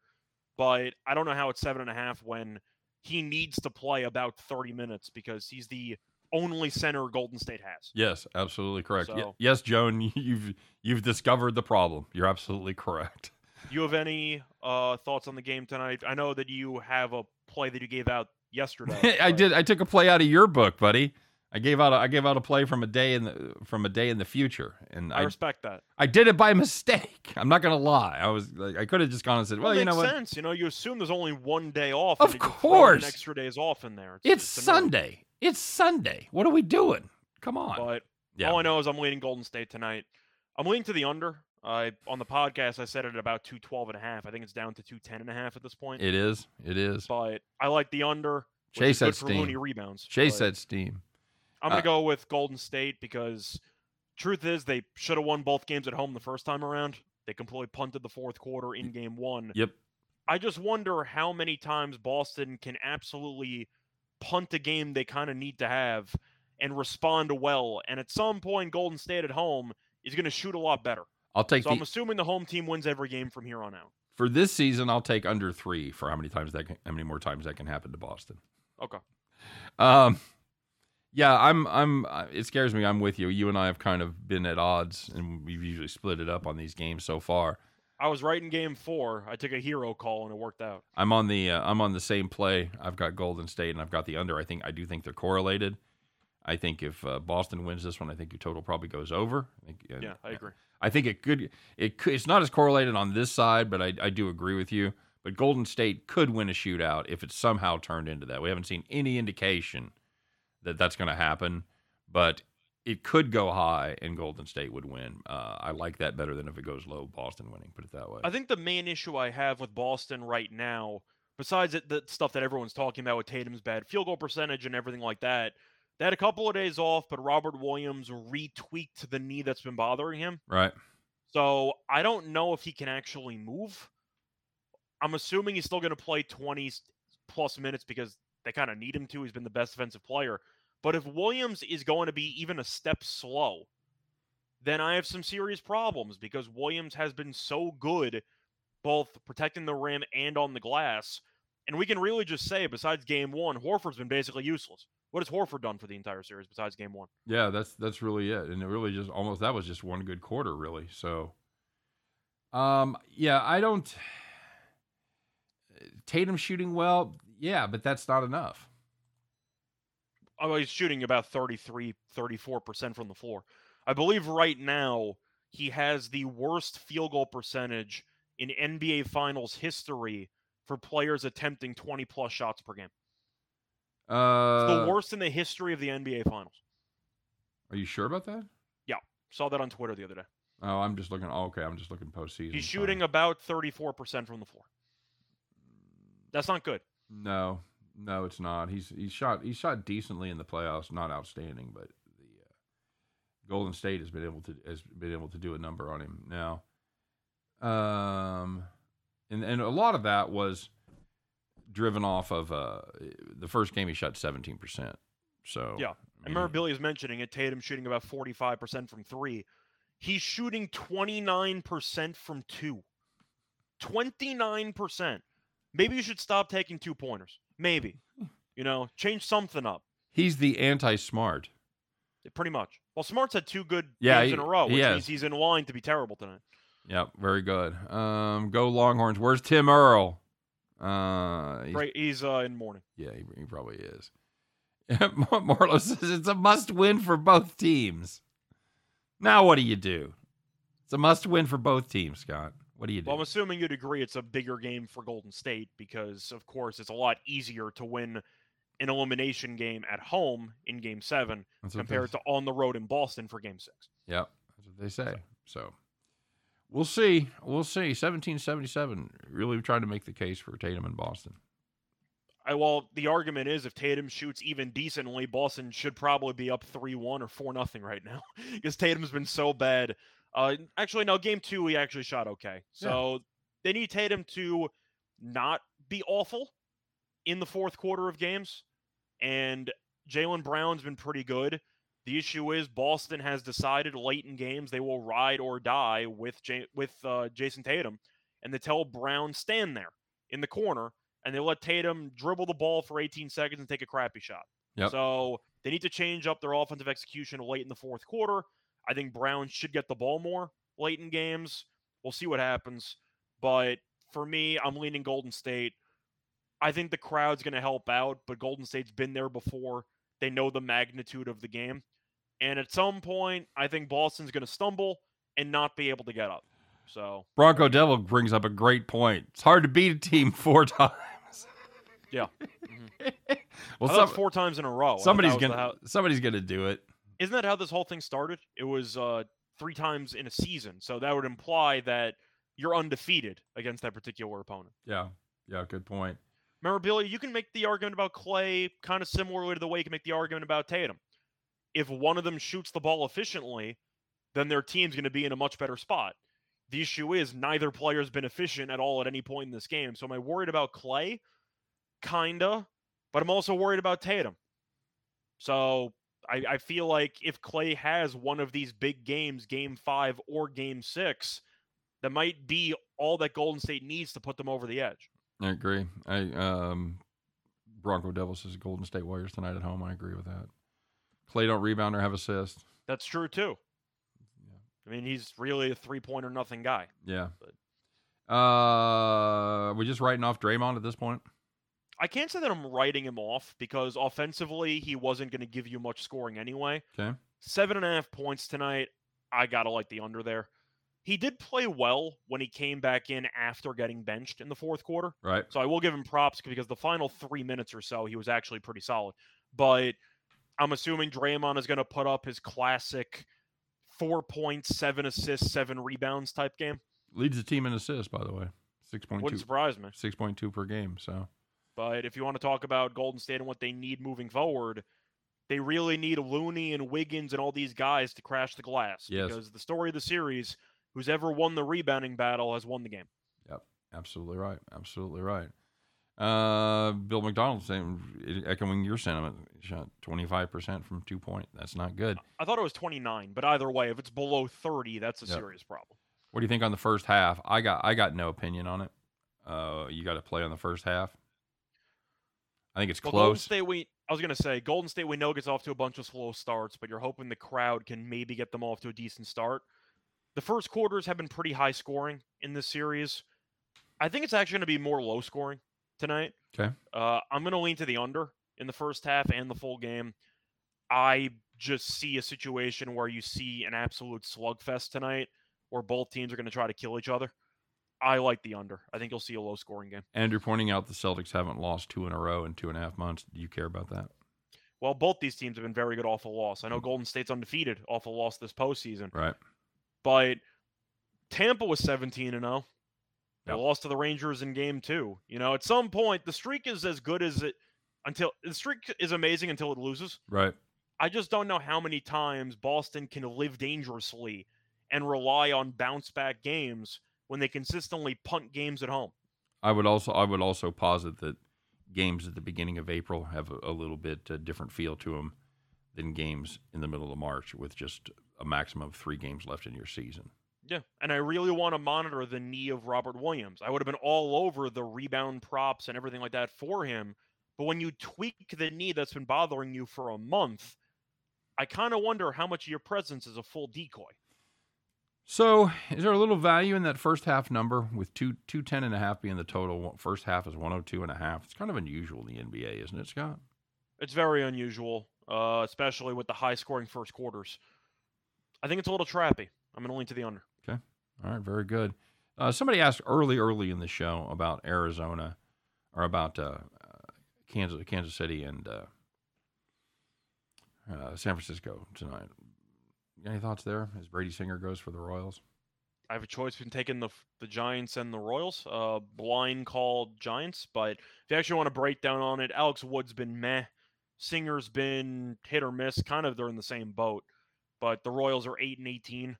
But I don't know how it's seven and a half when he needs to play about 30 minutes because he's the only center Golden State has. yes, absolutely correct. So- yes, Joan, you've you've discovered the problem. You're absolutely correct. You have any uh, thoughts on the game tonight? I know that you have a play that you gave out yesterday. I did. I took a play out of your book, buddy. I gave out. A, I gave out a play from a day in the from a day in the future, and I I respect that. I did it by mistake. I'm not gonna lie. I was like, I could have just gone and said, well, Well, you know makes what? sense. You know, you assume there's only one day off. Of and course. extra days off in there. It's annoying. Sunday. It's Sunday. What are we doing? Come on. But yeah. all I know is I'm leaning Golden State tonight. I'm leaning to the under. I on the podcast I said it at about 212 and a half. I think it's down to 210 and a half at this point. It is. It is. but I like the under. Chase is good that for Looney steam. rebounds. Chase said steam. I'm gonna uh, go with Golden State because truth is they should have won both games at home the first time around. They completely punted the fourth quarter in game one. Yep. I just wonder how many times Boston can absolutely punt a game they kind of need to have and respond well. And at some point, Golden State at home is going to shoot a lot better. I'll take So the I'm assuming the home team wins every game from here on out. for this season. I'll take under three for how many times that can, how many more times that can happen to Boston. Okay. Um, yeah, I'm. I'm. It scares me. I'm with you. You and I have kind of been at odds, and we've usually split it up on these games so far. I was right in game four. I took a hero call and it worked out. I'm on the. Uh, I'm on the same play. I've got Golden State, and I've got the under. I think. I do think they're correlated. I think if uh, Boston wins this one, I think your total probably goes over. I think, uh, Yeah, I agree. I think it could. It could. It's not as correlated on this side, but I, I do agree with you. But Golden State could win a shootout if it somehow turned into that. We haven't seen any indication that that's going to happen, but it could go high and Golden State would win. Uh, I like that better than if it goes low, Boston winning. Put it that way. I think the main issue I have with Boston right now, besides it, the stuff that everyone's talking about with Tatum's bad field goal percentage and everything like that, they had a couple of days off, but Robert Williams retweaked the knee that's been bothering him. Right. So I don't know if he can actually move. I'm assuming he's still going to play 20 plus minutes because they kind of need him to. He's been the best defensive player. But if Williams is going to be even a step slow, then I have some serious problems because Williams has been so good both protecting the rim and on the glass. And we can really just say, besides game one, Horford's been basically useless. What has Horford done for the entire series besides game one? Yeah, that's that's really it. And it really just almost that was just one good quarter, really. So um yeah, I don't Tatum shooting well, yeah, but that's not enough. Oh, he's shooting about 33, 34% from the floor. I believe right now he has the worst field goal percentage in NBA Finals history for players attempting 20 plus shots per game. Uh, It's the worst in the history of the NBA Finals. Are you sure about that? Yeah, saw that on Twitter the other day. Oh, I'm just looking. Oh, okay, I'm just looking postseason. He's Sorry. shooting about 34% from the floor. That's not good. No, no, it's not. He's he's shot he's shot decently in the playoffs, not outstanding, but the uh, Golden State has been able to has been able to do a number on him now. Um, and and a lot of that was driven off of uh the first game he shot 17 percent. So Yeah. I remember Billy was mentioning it. Tatum shooting about 45% from three. He's shooting 29% from two. 29%. Maybe you should stop taking two pointers. Maybe. You know, change something up. he's the anti-smart. Pretty much. Well, Smart's had two good Yeah, games he- in a row, which means he's in line to be terrible tonight. Yep, very good. Um, go Longhorns. Where's Tim Earl? Uh, he's Right, he's uh, in mourning. Yeah, he, he probably is. Marlo says it's a must win for both teams. Now, what do you do? It's a must win for both teams, Scott. What do you do? Well, I'm assuming you'd agree it's a bigger game for Golden State because, of course, it's a lot easier to win an elimination game at home in Game Seven That's compared to on the road in Boston for Game Six. Yep, that's what they say. So we'll see. We'll see. 1777 really trying to make the case for Tatum in Boston. I, well, the argument is if Tatum shoots even decently, Boston should probably be up three-one or four nothing right now because Tatum's been so bad. Uh, actually, no, Game Two he actually shot okay, so they need Tatum to not be awful in the fourth quarter of games, and Jaylen Brown's been pretty good. The issue is Boston has decided late in games they will ride or die with J- with uh, Jayson Tatum, and they tell Brown stand there in the corner, and they let Tatum dribble the ball for 18 seconds and take a crappy shot. Yep. So they need to change up their offensive execution late in the fourth quarter. I think Brown should get the ball more late in games. We'll see what happens, but for me, I'm leaning Golden State. I think the crowd's going to help out, but Golden State's been there before. They know the magnitude of the game. And at some point, I think Boston's going to stumble and not be able to get up. So, Bronco Devil brings up a great point. It's hard to beat a team four times. Yeah. Mm-hmm. well, I thought some, four times in a row. Somebody's that was the gonna how- somebody's gonna do it. Isn't that how this whole thing started? It was uh, three times in a season. So that would imply that you're undefeated against that particular opponent. Yeah, yeah, good point. Remember, Billy, you can make the argument about Clay kind of similarly to the way you can make the argument about Tatum. If one of them shoots the ball efficiently, then their team's going to be in a much better spot. The issue is neither player's been efficient at all at any point in this game. So am I worried about Clay? Kinda. But I'm also worried about Tatum. So I, I feel like if Clay has one of these big games, game five or game six, that might be all that Golden State needs to put them over the edge. I agree. I um, Bronco Devils is Golden State Warriors tonight at home. I agree with that. Clay don't rebound or have assist. That's true too. Yeah. I mean, he's really a three point or nothing guy. Yeah. Uh, we just writing off Draymond at this point. I can't say that I'm writing him off because offensively he wasn't going to give you much scoring anyway. Okay. Seven and a half points tonight. I gotta like the under there. He did play well when he came back in after getting benched in the fourth quarter. Right. So I will give him props because the final three minutes or so he was actually pretty solid. But I'm assuming Draymond is going to put up his classic four points, seven assists, seven rebounds type game. Leads the team in assists, by the way. Six point Wouldn't surprise me. Six point two per game. So But if you want to talk about Golden State and what they need moving forward, they really need Looney and Wiggins and all these guys to crash the glass. Yes. Because the story of the series, who's ever won the rebounding battle has won the game. Yep. Absolutely right. Absolutely right. Uh, Bill McDonald saying, echoing your sentiment, shot twenty five percent from two point. That's not good. I thought it was 29, but either way, if it's below 30, that's a Yep. serious problem. What do you think on the first half? I got I got no opinion on it. Uh, you got to play on the first half. I think it's Well, Golden. State, we I was gonna say Golden State. We know gets off to a bunch of slow starts, but you're hoping the crowd can maybe get them off to a decent start. The first quarters have been pretty high scoring in this series. I think it's actually going to be more low scoring tonight. Okay. Uh, I'm going to lean to the under in the first half and the full game. I just see a situation where you see an absolute slugfest tonight, where both teams are going to try to kill each other. I like the under. I think you'll see a low scoring game. And you're pointing out the Celtics haven't lost two in a row in two and a half months. Do you care about that? Well, both these teams have been very good off a loss. I know hmm. Golden State's undefeated off a loss this postseason, Right. but Tampa was 17 and 0. They Yep. lost to the Rangers in game 2. You know, at some point the streak is as good as it until the streak is amazing until it loses. Right. I just don't know how many times Boston can live dangerously and rely on bounce back games when they consistently punt games at home. I would also I would also posit that games at the beginning of April have a, a little bit uh, different feel to them than games in the middle of March with just a maximum of three games left in your season. Yeah, and I really want to monitor the knee of Robert Williams. I would have been all over the rebound props and everything like that for him. But when you tweak the knee that's been bothering you for a month, I kind of wonder how much of your presence is a full decoy. So, is there a little value in that first half number with two two ten and a half being the total? First half is one hundred two and a half. It's kind of unusual in the NBA, isn't it, Scott? It's very unusual, uh, especially with the high scoring first quarters. I think it's a little trappy. I'm going to lean to the under. Okay. All right, very good. Uh, somebody asked early, early in the show about Arizona or about uh, uh, Kansas, Kansas City, and uh, uh, San Francisco tonight. Any thoughts there as Brady Singer goes for the Royals? I have a choice between taking the the Giants and the Royals. Uh, blind called Giants, but if you actually want to break down on it, Alex Wood's been meh. Singer's been hit or miss. Kind of they're in the same boat, but the Royals are eight and eighteen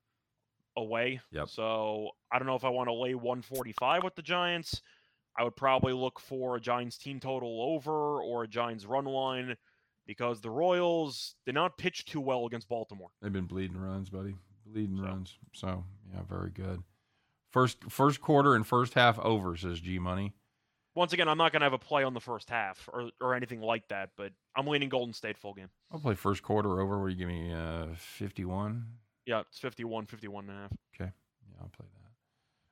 away. Yep. So I don't know if I want to lay one forty five with the Giants. I would probably look for a Giants team total over or a Giants run line because the Royals did not pitch too well against Baltimore. They've been bleeding runs, buddy. Bleeding So. runs. So yeah, very good. First first quarter and first half over says G Money. Once again, I'm not going to have a play on the first half or, or anything like that, but I'm leaning Golden State full game. I'll play first quarter over. Where you give me uh, fifty one. Yeah, it's 51, 51 and a half. Okay. Yeah, I'll play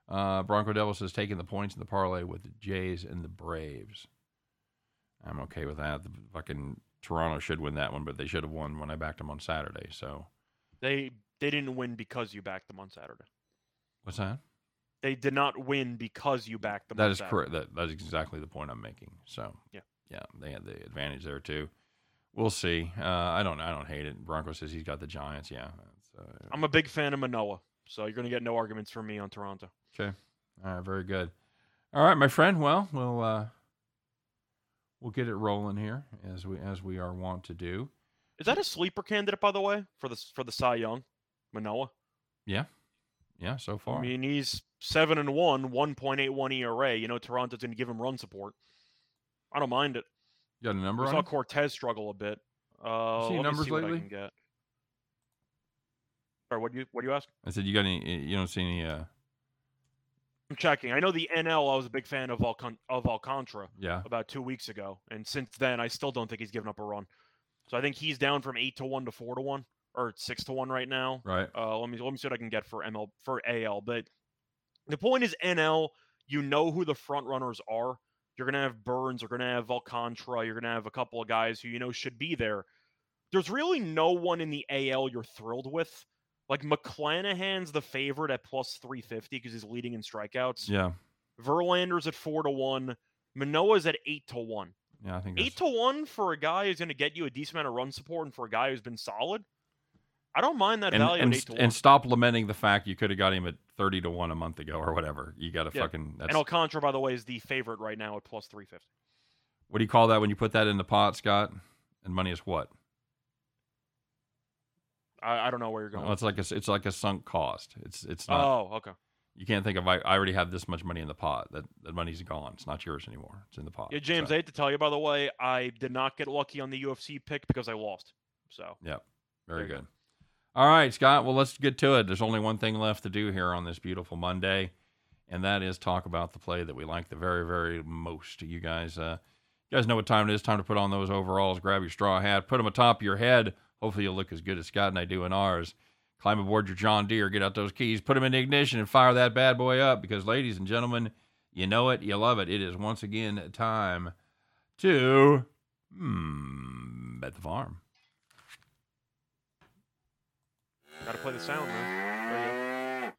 that. Uh, Bronco Devil says taking the points in the parlay with the Jays and the Braves. I'm okay with that. The fucking Toronto should win that one, but they should have won when I backed them on Saturday. So They they didn't win because you backed them on Saturday. what's that? They did not win because you backed them. That on is correct. That that is exactly the point I'm making. So Yeah. yeah, they had the advantage there too. We'll see. Uh, I don't I don't hate it. Bronco says he's got the Giants. Yeah, uh, I'm a big fan of Manoah, so you're going to get no arguments from me on Toronto. Okay. All right. Very good. All right, my friend. Well, we'll uh, we'll get it rolling here as we as we are wont to do. Is that a sleeper candidate, by the way, for the for the Cy Young, Manoah? Yeah. Yeah. So far. I mean, he's seven and one, 1.81 ERA. You know, Toronto's going to give him run support. I don't mind it. you got a number I saw? Cortes struggle a bit. Uh, me numbers see what I lately? can get. Sorry, what do you what do you ask? I said you got any? You don't see any? Uh, I'm checking. I know the NL. I was a big fan of Alcon- of Alcantara yeah. about two weeks ago, and since then, I still don't think he's given up a run. So I think he's down from eight to one to four to one, or six to one right now. Right. Uh, let me let me see what I can get for ML for AL. But the point is, NL. You know who the front runners are. You're gonna have Burnes. You're gonna have Alcantara. You're gonna have a couple of guys who you know should be there. There's really no one in the AL you're thrilled with. Like McClanahan's the favorite at plus 350 because he's leading in strikeouts. Yeah. Verlander's at four to one. Manoah's at eight to one. Yeah. I think Eight to one for a guy who's going to get you a decent amount of run support and for a guy who's been solid. I don't mind that and value and, at eight to and stop lamenting the fact you could have got him at thirty to one a month ago or whatever. You got to Yeah. fucking. That's, And Alcantara, by the way, is the favorite right now at plus three fifty. what do you call that when you put that in the pot, Scott? And money is what? I, I don't know where you're going. Well, it's like a it's like a sunk cost. It's it's not. oh, okay. You can't think of I, I already have this much money in the pot. That that money's gone. It's not yours anymore. It's in the pot. Yeah, James, So, I hate to tell you, by the way, I did not get lucky on the UFC pick because I lost. So Yep. very you go. good. All right, Scott. Well, let's get to it. There's only one thing left to do here on this beautiful Monday, and that is talk about the play that we like the very, very most. You guys, uh, you guys know what time it is. Time to put on those overalls, grab your straw hat, put them atop your head. Hopefully, you'll look as good as Scott and I do in ours. Climb aboard your John Deere, get out those keys, put them in the ignition, and fire that bad boy up. Because, ladies and gentlemen, you know it, you love it. It is once again time to hmm, bet the farm. gotta play the sound, man. There you go.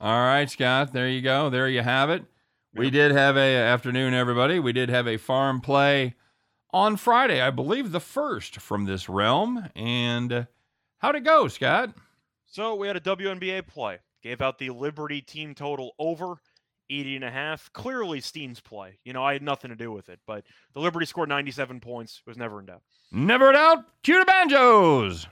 All right, Scott. There you go. There you have it. We did have a afternoon, everybody. We did have a farm play on Friday, I believe, the first from this realm. And uh, how'd it go, Scott? So we had a WNBA play. Gave out the Liberty team total over 80 and a half. Clearly Steen's play. You know, I had nothing to do with it, but the Liberty scored 97 points. It was never in doubt. Never in doubt. Cue the banjos.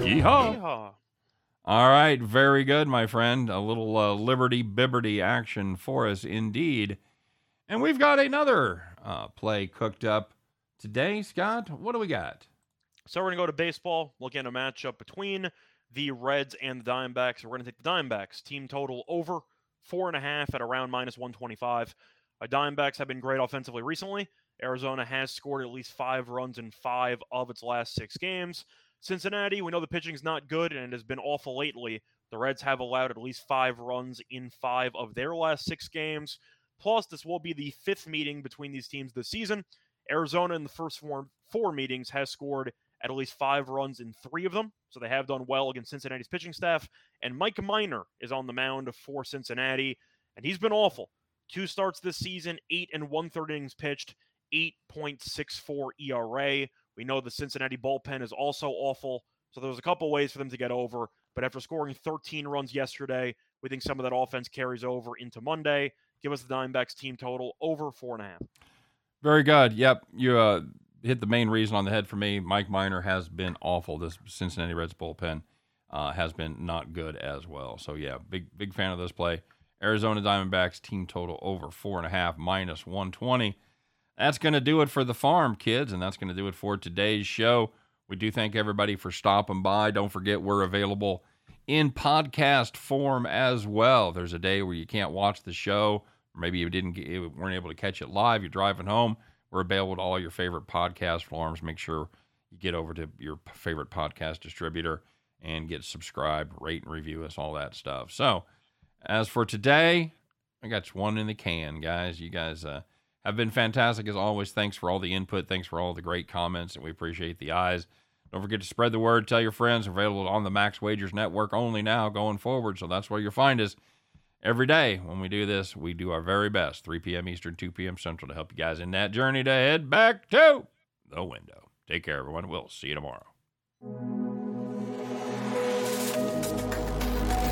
Yeehaw. Yeehaw. All right, very good, my friend. A little uh, Liberty Bibberty action for us indeed. And we've got another uh, play cooked up today, Scott. What do we got? So we're going to go to baseball, look at a matchup between the Reds and the Diamondbacks. We're going to take the Diamondbacks. Team total over four and a half at around minus 125. Uh, Diamondbacks have been great offensively recently. Arizona has scored at least five runs in five of its last six games. Cincinnati, we know the pitching's not good and it has been awful lately. The Reds have allowed at least five runs in five of their last six games. Plus, this will be the fifth meeting between these teams this season. Arizona, in the first four, four meetings, has scored at least five runs in three of them. So they have done well against Cincinnati's pitching staff. And Mike Minor is on the mound for Cincinnati, and he's been awful. Two starts this season, eight and one third innings pitched, 8.64 ERA. We know the Cincinnati bullpen is also awful. So there's a couple ways for them to get over. But after scoring 13 runs yesterday, we think some of that offense carries over into Monday. Give us the Diamondbacks team total over four and a half. Very good. Yep, you uh, hit the main reason on the head for me. Mike Minor has been awful. This Cincinnati Reds bullpen uh, has been not good as well. So yeah, big big fan of this play. Arizona Diamondbacks team total over four and a half minus one twenty. That's going to do it for the farm, kids, and that's going to do it for today's show. We do thank everybody for stopping by. Don't forget we're available in podcast form as well. There's a day where you can't watch the show, or maybe you didn't you weren't able to catch it live. You're driving home. We're available to all your favorite podcast forms. Make sure you get over to your favorite podcast distributor and get subscribed, rate and review us, all that stuff. So, as for today, I got one in the can, guys. You guys uh, have been fantastic as always. Thanks for all the input. Thanks for all the great comments, and we appreciate the eyes. Don't forget to spread the word. Tell your friends. Available on the Max Wagers Network only now going forward. So that's where you'll find us every day when we do this. We do our very best, 3 p.m. Eastern, 2 p.m. Central, to help you guys in that journey to head back to the window. Take care, everyone. We'll see you tomorrow.